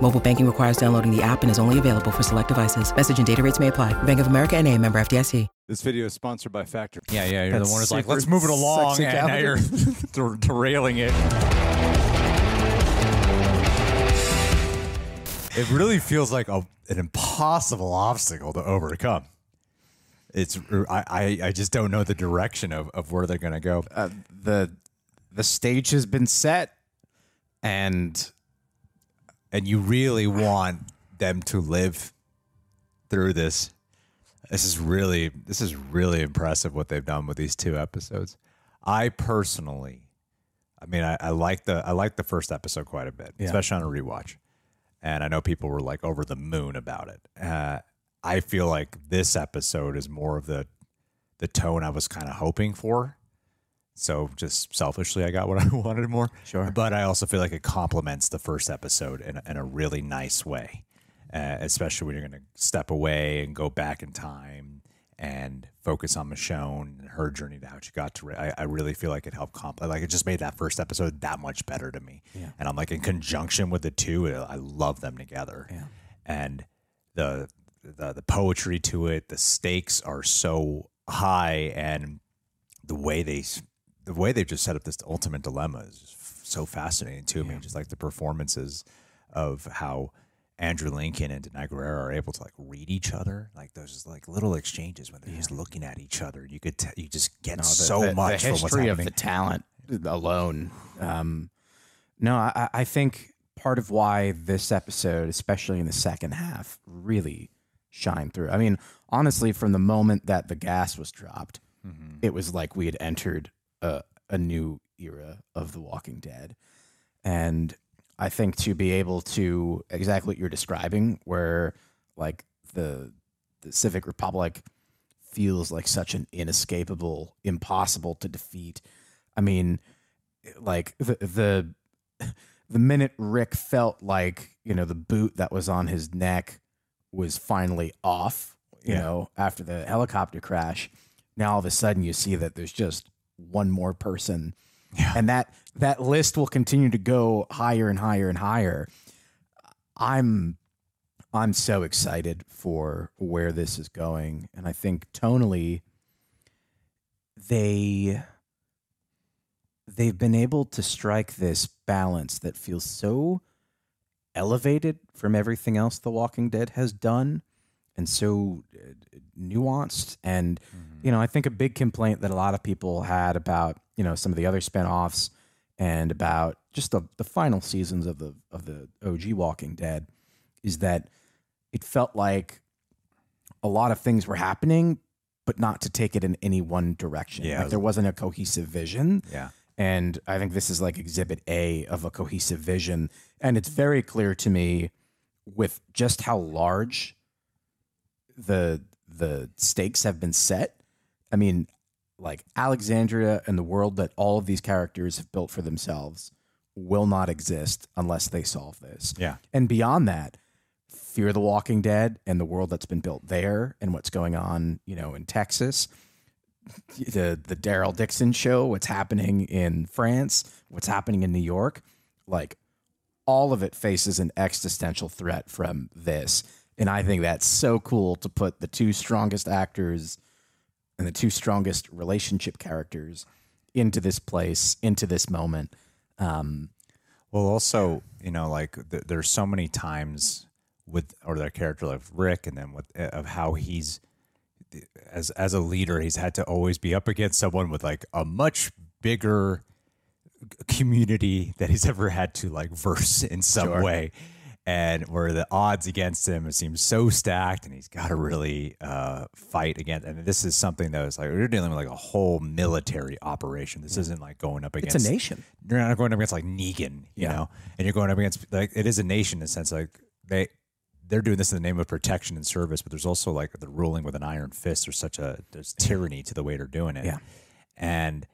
Mobile banking requires downloading the app and is only available for select devices. Message and data rates may apply. Bank of America and a member FDIC. This video is sponsored by Factor. Yeah, yeah. You're That's the one who's like, let's move it along. sexy And now you're der- derailing it. It really feels like a, an impossible obstacle to overcome. It's I, I, I just don't know the direction of, of where they're gonna go. uh, the the stage has been set, and and you really want them to live through this. This is really this is really impressive what they've done with these two episodes. I personally, I mean, I, I like the I like the first episode quite a bit, especially on a rewatch. And I know people were like over the moon about it. Uh, I feel like this episode is more of the the tone I was kind of hoping for. So just selfishly, I got what I wanted more. Sure. But I also feel like it complements the first episode in, a- in a really nice way, uh, especially when you're going to step away and go back in time and focus on Michonne and her journey to how she got to. I, I really feel like it helped comp. Like it just made that first episode that much better to me. Yeah. And I'm like in conjunction with the two, I love them together. Yeah. And the the the poetry to it, the stakes are so high, and the way they the way they've just set up this ultimate dilemma is just so fascinating to me. Just like the performances of how Andrew Lincoln and Danai Gurira are able to like read each other, like those like little exchanges when they're just looking at each other. You could t- you just get No, the- so the, much the from what's history of the talent alone. Um, no, I, I think part of why this episode, especially in the second half, really shined through. I mean, honestly, from the moment that the gas was dropped, Mm-hmm. it was like we had entered a, a new era of The Walking Dead, and I think to be able to exactly what you're describing, where like the the Civic Republic feels like such an inescapable, impossible to defeat. I mean, like the the the minute Rick felt like you know the boot that was on his neck was finally off, you Yeah. know, after the helicopter crash, now all of a sudden you see that there's just one more person, and that that list will continue to go higher and higher and higher. I'm I'm so excited for where this is going, and I think tonally they they've been able to strike this balance that feels so elevated from everything else The Walking Dead has done and so uh, nuanced and you know I think a big complaint that a lot of people had about you know some of the other spinoffs and about just the, the final seasons of the of the OG Walking Dead is that it felt like a lot of things were happening but not to take it in any one direction Yeah, like was- there wasn't a cohesive vision yeah. and I think this is like exhibit A of a cohesive vision. And it's very clear to me with just how large the the stakes have been set. I mean, like Alexandria and the world that all of these characters have built for themselves will not exist unless they solve this. Yeah. And beyond that, Fear the Walking Dead and the world that's been built there and what's going on, you know, in Texas the the Daryl Dixon show, what's happening in France, what's happening in New York, like all of it faces an existential threat from this. And I think that's so cool to put the two strongest actors and the two strongest relationship characters into this place, into this moment. Um, Well, also, you know, like th- there's so many times with or their character like Rick, and then with of how he's as as a leader, he's had to always be up against someone with like a much bigger community that he's ever had to like verse in some Sure. way. And where the odds against him it seems so stacked, and he's got to really uh, fight against. And this is something that was like we're dealing with like a whole military operation. This isn't like going up It's against a nation. you're not going up against like Negan, you Yeah. know, and you're going up against like it is a nation in the sense like they they're doing this in the name of protection and service, but there's also like the ruling with an iron fist. There's such a there's tyranny to the way they're doing it, Yeah. and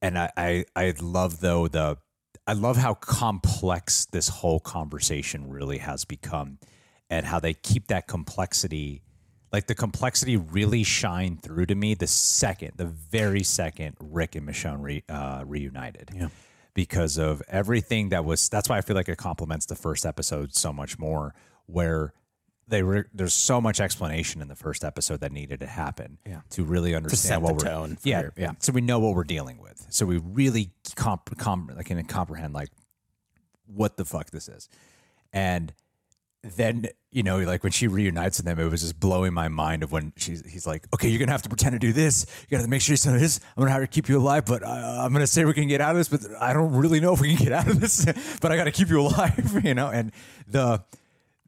and I I, I love though the I love how complex this whole conversation really has become, and how they keep that complexity. Like the complexity really shined through to me the second, the very second Rick and Michonne re, uh, reunited. Yeah. Because of everything that was, that's why I feel like it complements the first episode so much more, where they were, there's so much explanation in the first episode that needed to happen Yeah. to really understand set what the we're, tone yeah, yeah. So we know what we're dealing with. So we really comp, comp, like can comprehend like what the fuck this is. And then, you know, like when she reunites with them, it was just blowing my mind of when she's he's like, okay, you're gonna have to pretend to do this. You gotta make sure you say this. I'm gonna have to keep you alive, but uh, I'm gonna say we can get out of this, but I don't really know if we can get out of this. but I gotta keep you alive, you know. And the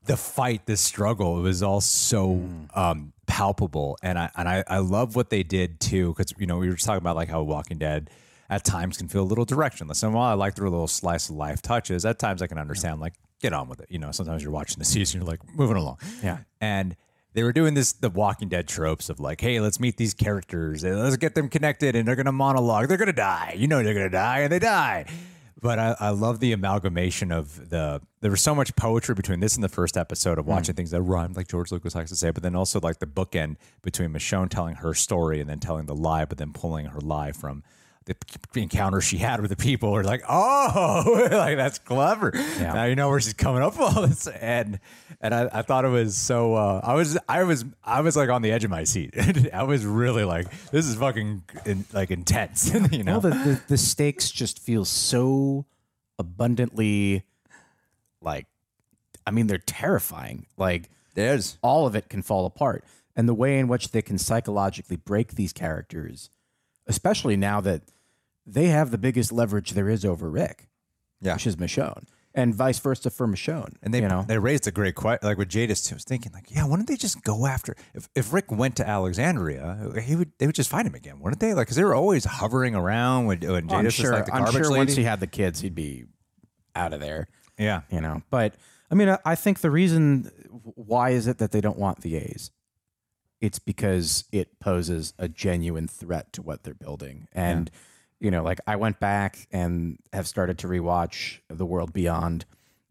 the fight, the struggle, it was all so um, palpable, and I and I, I love what they did too, because you know we were talking about like how Walking Dead at times can feel a little directionless, and while I like their little slice of life touches, at times I can understand like get on with it. You know, sometimes you're watching the season, you're like moving along, Yeah. and. They were doing this, the Walking Dead tropes of like, hey, let's meet these characters and let's get them connected and they're going to monologue. They're going to die. You know, they're going to die and they die. But I, I love the amalgamation of the. There was so much poetry between this and the first episode of hmm. watching things that rhymed, like George Lucas likes to say, but then also like the bookend between Michonne telling her story and then telling the lie, but then pulling her lie from the p- encounter she had with the people. Or like, oh, like that's clever. Yeah. Now you know where she's coming up with all this, and and I, I thought it was so. Uh, I was I was I was like on the edge of my seat. I was really like, this is fucking in, like intense. you know, Well, the, the, the stakes just feel so abundantly like, I mean, they're terrifying. Like, there's all of it can fall apart. And the way in which they can psychologically break these characters, especially now that they have the biggest leverage there is over Rick, Yeah. which is Michonne, and vice versa for Michonne. And they you know, they raised a great question. Like with Jadis, too. I was thinking, like, yeah, why don't they just go after? If, if Rick went to Alexandria, he would they would just find him again, wouldn't they? Like, because they were always hovering around when, when I'm Jadis sure. was like the I'm garbage sure lady. once he had the kids, he'd be out of there. yeah, you know. But I mean, I, I think the reason why is it that they don't want the A's? It's because it poses a genuine threat to what they're building, and you know, like I went back and have started to rewatch The World Beyond,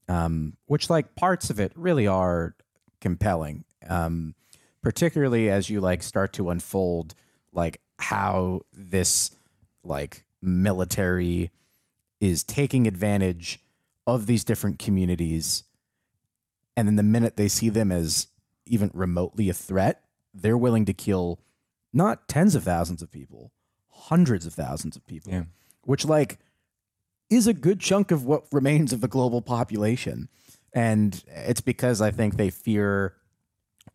um, which like parts of it really are compelling, um, particularly as you like start to unfold like how this like military is taking advantage of these different communities. And then the minute they see them as even remotely a threat they're willing to kill not tens of thousands of people hundreds of thousands of people Yeah. which like is a good chunk of what remains of the global population and it's because i think they fear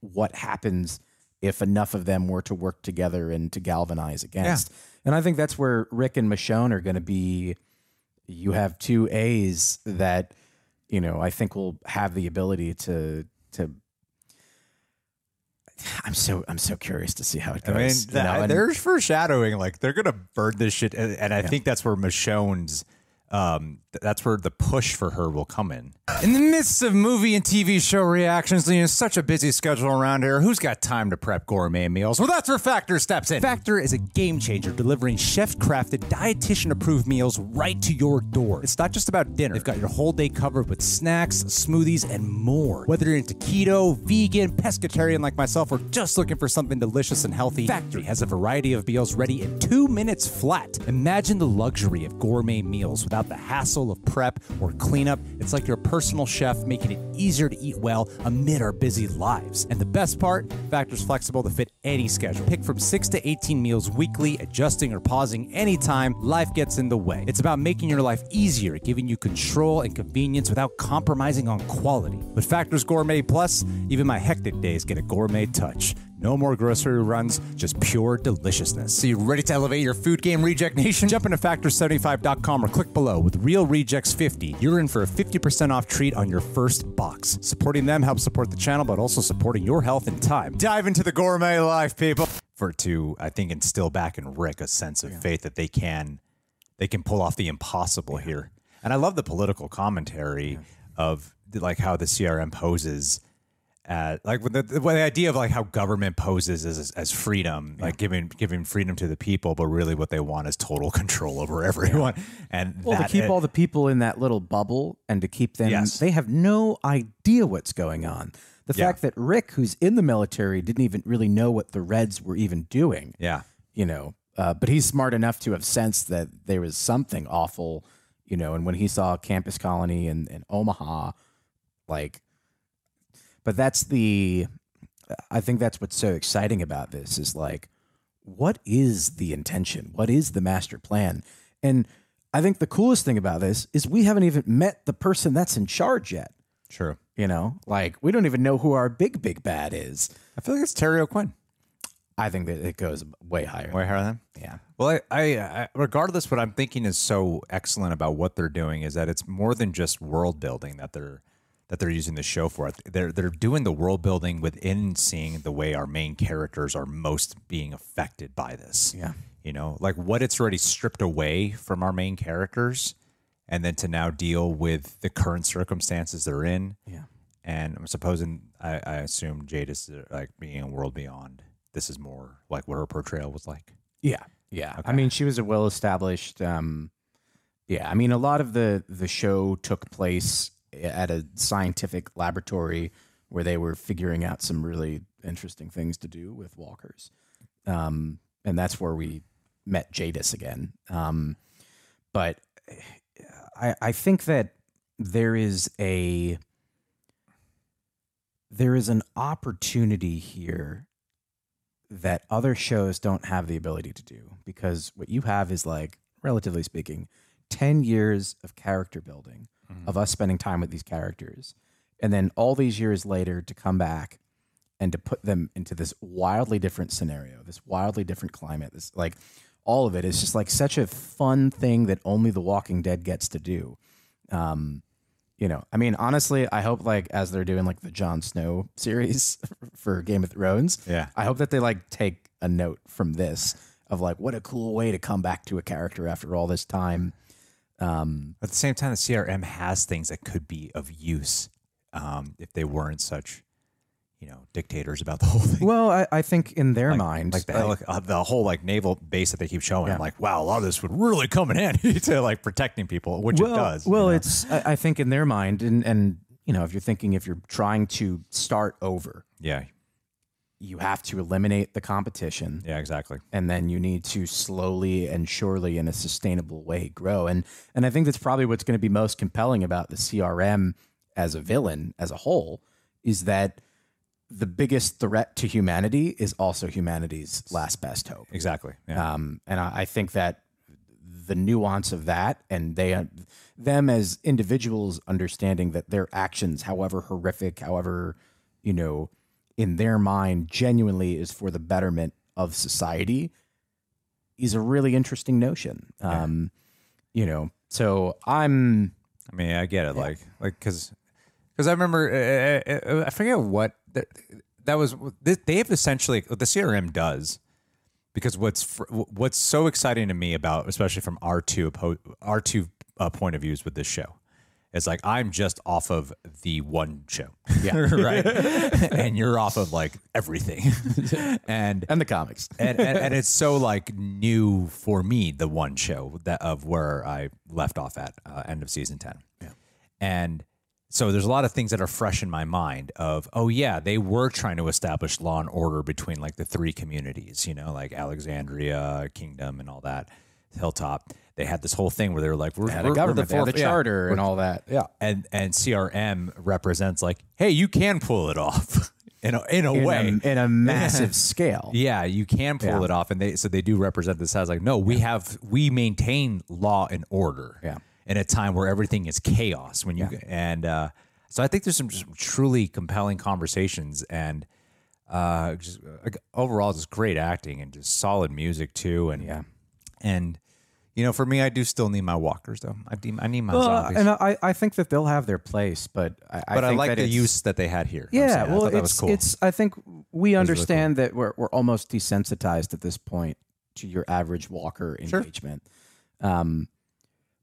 what happens if enough of them were to work together and to galvanize against and i think that's where rick and michonne are going to be you have two A's that you know I think will have the ability to to. I'm so I'm so curious to see how it goes. I mean, you know, and- there's foreshadowing. Like they're gonna burn this shit, and, and I think that's where Michonne's. Um, th- that's where the push for her will come in. In the midst of movie and TV show reactions, you know, such a busy schedule around here. Who's got time to prep gourmet meals? Well, that's where Factor steps in. Factor is a game changer, delivering chef-crafted, dietitian-approved meals right to your door. It's not just about dinner. They've got your whole day covered with snacks, smoothies, and more. Whether you're into keto, vegan, pescatarian like myself, or just looking for something delicious and healthy, Factory has a variety of meals ready in two minutes flat. Imagine the luxury of gourmet meals without the hassle of prep or cleanup. It's like your personal chef making it easier to eat well amid our busy lives. And the best part, Factor's flexible to fit any schedule. Pick from 6 to 18 meals weekly, adjusting or pausing anytime life gets in the way. It's about making your life easier, giving you control and convenience without compromising on quality. With Factor's Gourmet Plus, even my hectic days get a gourmet touch. No more grocery runs, just pure deliciousness. So you ready to elevate your food game, Reject Nation? Jump into Factor75.com or click below. With Reel Rejects 50, you're in for a 50% off treat on your first box. Supporting them helps support the channel, but also supporting your health and time. Dive into the gourmet life, people. For to, I think, instill back in Rick a sense of faith that they can, they can pull off the impossible here. And I love the political commentary of like how the CRM poses at like with the, the, the idea of like how government poses as, as freedom, like giving giving freedom to the people, but really what they want is total control over everyone. And Well, that- to keep all the people in that little bubble and to keep them, Yes. they have no idea what's going on. The Yeah. fact that Rick, who's in the military, didn't even really know what the Reds were even doing, yeah, you know, uh, but he's smart enough to have sensed that there was something awful, you know, and when he saw Campus Colony in, in Omaha, like, but that's the, I think that's what's so exciting about this is like, what is the intention? What is the master plan? And I think the coolest thing about this is we haven't even met the person that's in charge yet. Sure. You know, like we don't even know who our big, big bad is. I feel like it's Terry O'Quinn. I think that it goes way higher. Way higher than Yeah. Well, I, I, I regardless, what I'm thinking is so excellent about what they're doing is that it's more than just world building that they're that they're using the show for. They're they're doing the world building within seeing the way our main characters are most being affected by this. Yeah. You know, like what it's already stripped away from our main characters, and then to now deal with the current circumstances they're in. Yeah. And I'm supposing, I, I assume Jadis like being a world beyond, this is more like what her portrayal was like. Yeah, yeah. I mean, she was a well-established. Um, yeah, I mean, a lot of the the show took place at a scientific laboratory where they were figuring out some really interesting things to do with walkers, um, and that's where we met Jadis again. Um, but I, I think that there is a there is an opportunity here that other shows don't have the ability to do because what you have is like relatively speaking 10 years of character building of us spending time with these characters and then all these years later to come back and to put them into this wildly different scenario this wildly different climate this like all of it is just like such a fun thing that only the walking dead gets to do um you know, I mean, honestly, I hope like as they're doing like the Jon Snow series for Game of Thrones, Yeah. I hope that they like take a note from this of like what a cool way to come back to a character after all this time. Um, At the same time, the CRM has things that could be of use um, if they weren't such, you know, dictators about the whole thing. well, I, I think in their like, mind, like the heli- uh, the whole like naval base that they keep showing. I'm Yeah. like, wow, a lot of this would really come in handy to like protecting people, which well, it does. you Well, know? it's I, I think in their mind, and and you know, if you're thinking if you're trying to start over, yeah, you have to eliminate the competition. yeah, exactly. and then you need to slowly and surely in a sustainable way grow and and I think that's probably what's going to be most compelling about the CRM as a villain as a whole is that the biggest threat to humanity is also humanity's last best hope Exactly. Yeah. um, and I, I think that the nuance of that and they them as individuals understanding that their actions however horrific however you know in their mind genuinely is for the betterment of society is a really interesting notion um, you know so i'm I mean, I get it. Like, like because because I remember uh, uh, uh, I forget what that, that was. They- They've essentially what the CRM does because what's fr- what's so exciting to me about especially from our two our two uh, point of views with this show is like I'm just off of the one show, yeah, right, and you're off of like everything, and and the comics. and, and and it's so like new for me the one show that of where I left off at uh, end of season 10 yeah. and so there's a lot of things that are fresh in my mind of oh yeah they were trying to establish law and order between like the three communities you know like Alexandria Kingdom and all that Hilltop they had this whole thing where they were like we're, we're- a we're had fourth- a yeah, charter and all that yeah and and CRM represents like hey you can pull it off in a, in a in way a, in a massive scale yeah, you can pull Yeah. it off, and they so they do represent this as like no, we have we maintain law and order. Yeah. in a time where everything is chaos. When you and uh, so I think there's some, some truly compelling conversations, and Uh, just uh, overall, just great acting and just solid music too. And Yeah. And you know, for me, I do still need my walkers though. I need, I need my Well, zombies. and I, I think that they'll have their place, but I, but I, think like that the use that they had here. Yeah. I well, that it's was cool. it's. I think we really understand that we're we're almost desensitized at this point to your average Walker Sure. engagement. Um,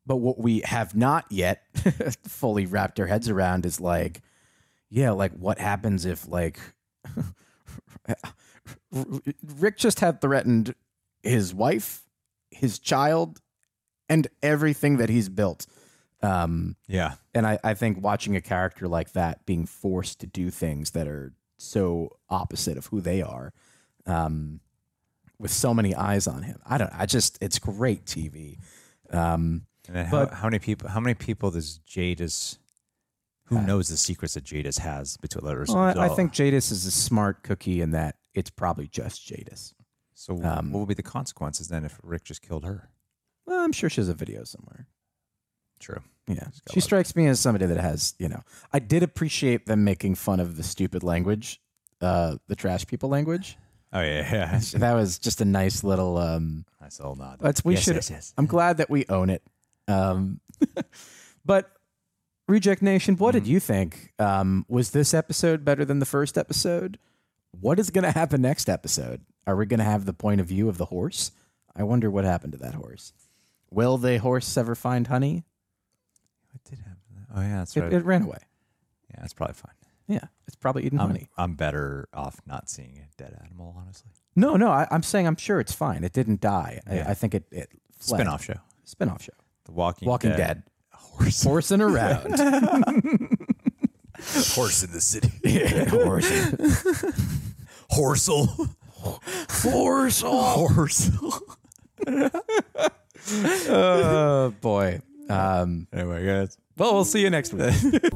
but what we have not yet fully wrapped our heads around is like, yeah, like what happens if like Rick just had threatened his wife, his child, and everything that he's built. Um, yeah. and I, I think watching a character like that being forced to do things that are so opposite of who they are, um, with so many eyes on him, I don't. I just it's great TV. Um, And then how, But- how many people? How many people does Jadis? Who knows the secrets that Jadis has between letters? well, I, I think Jadis is a smart cookie in that it's probably just Jadis. So. um, what would be the consequences then if Rick just killed her? Well, I'm sure she has a video somewhere. True. Yeah, she strikes me as somebody that has, you know, I did appreciate them making fun of the stupid language, uh, the trash people language. Oh yeah, yeah. That was just a nice little um, nice little nod. Let's we Yes, should. yes, yes. I'm glad that we own it. Um, but Reject Nation, what Mm-hmm. did you think? Um, was this episode better than the first episode? What is going to happen next episode? Are we going to have the point of view of the horse? I wonder what happened to that horse. Will the horse ever find honey? What did happen? Oh yeah, that's It, right. it ran away. yeah, that's probably fine. Yeah, it's probably eating I'm, honey. I'm better off not seeing a dead animal, honestly. No, no, I, I'm saying I'm sure it's fine. It didn't die. Yeah. I, I think it, it fled. Spin-off show. Spin-off show. The Walking Walking Dead. Dead. Horse. Horsing around. Horse in the city. horse Horsel. Horsel. Horsel. oh boy. Um, anyway, guys. well, we'll see you next week.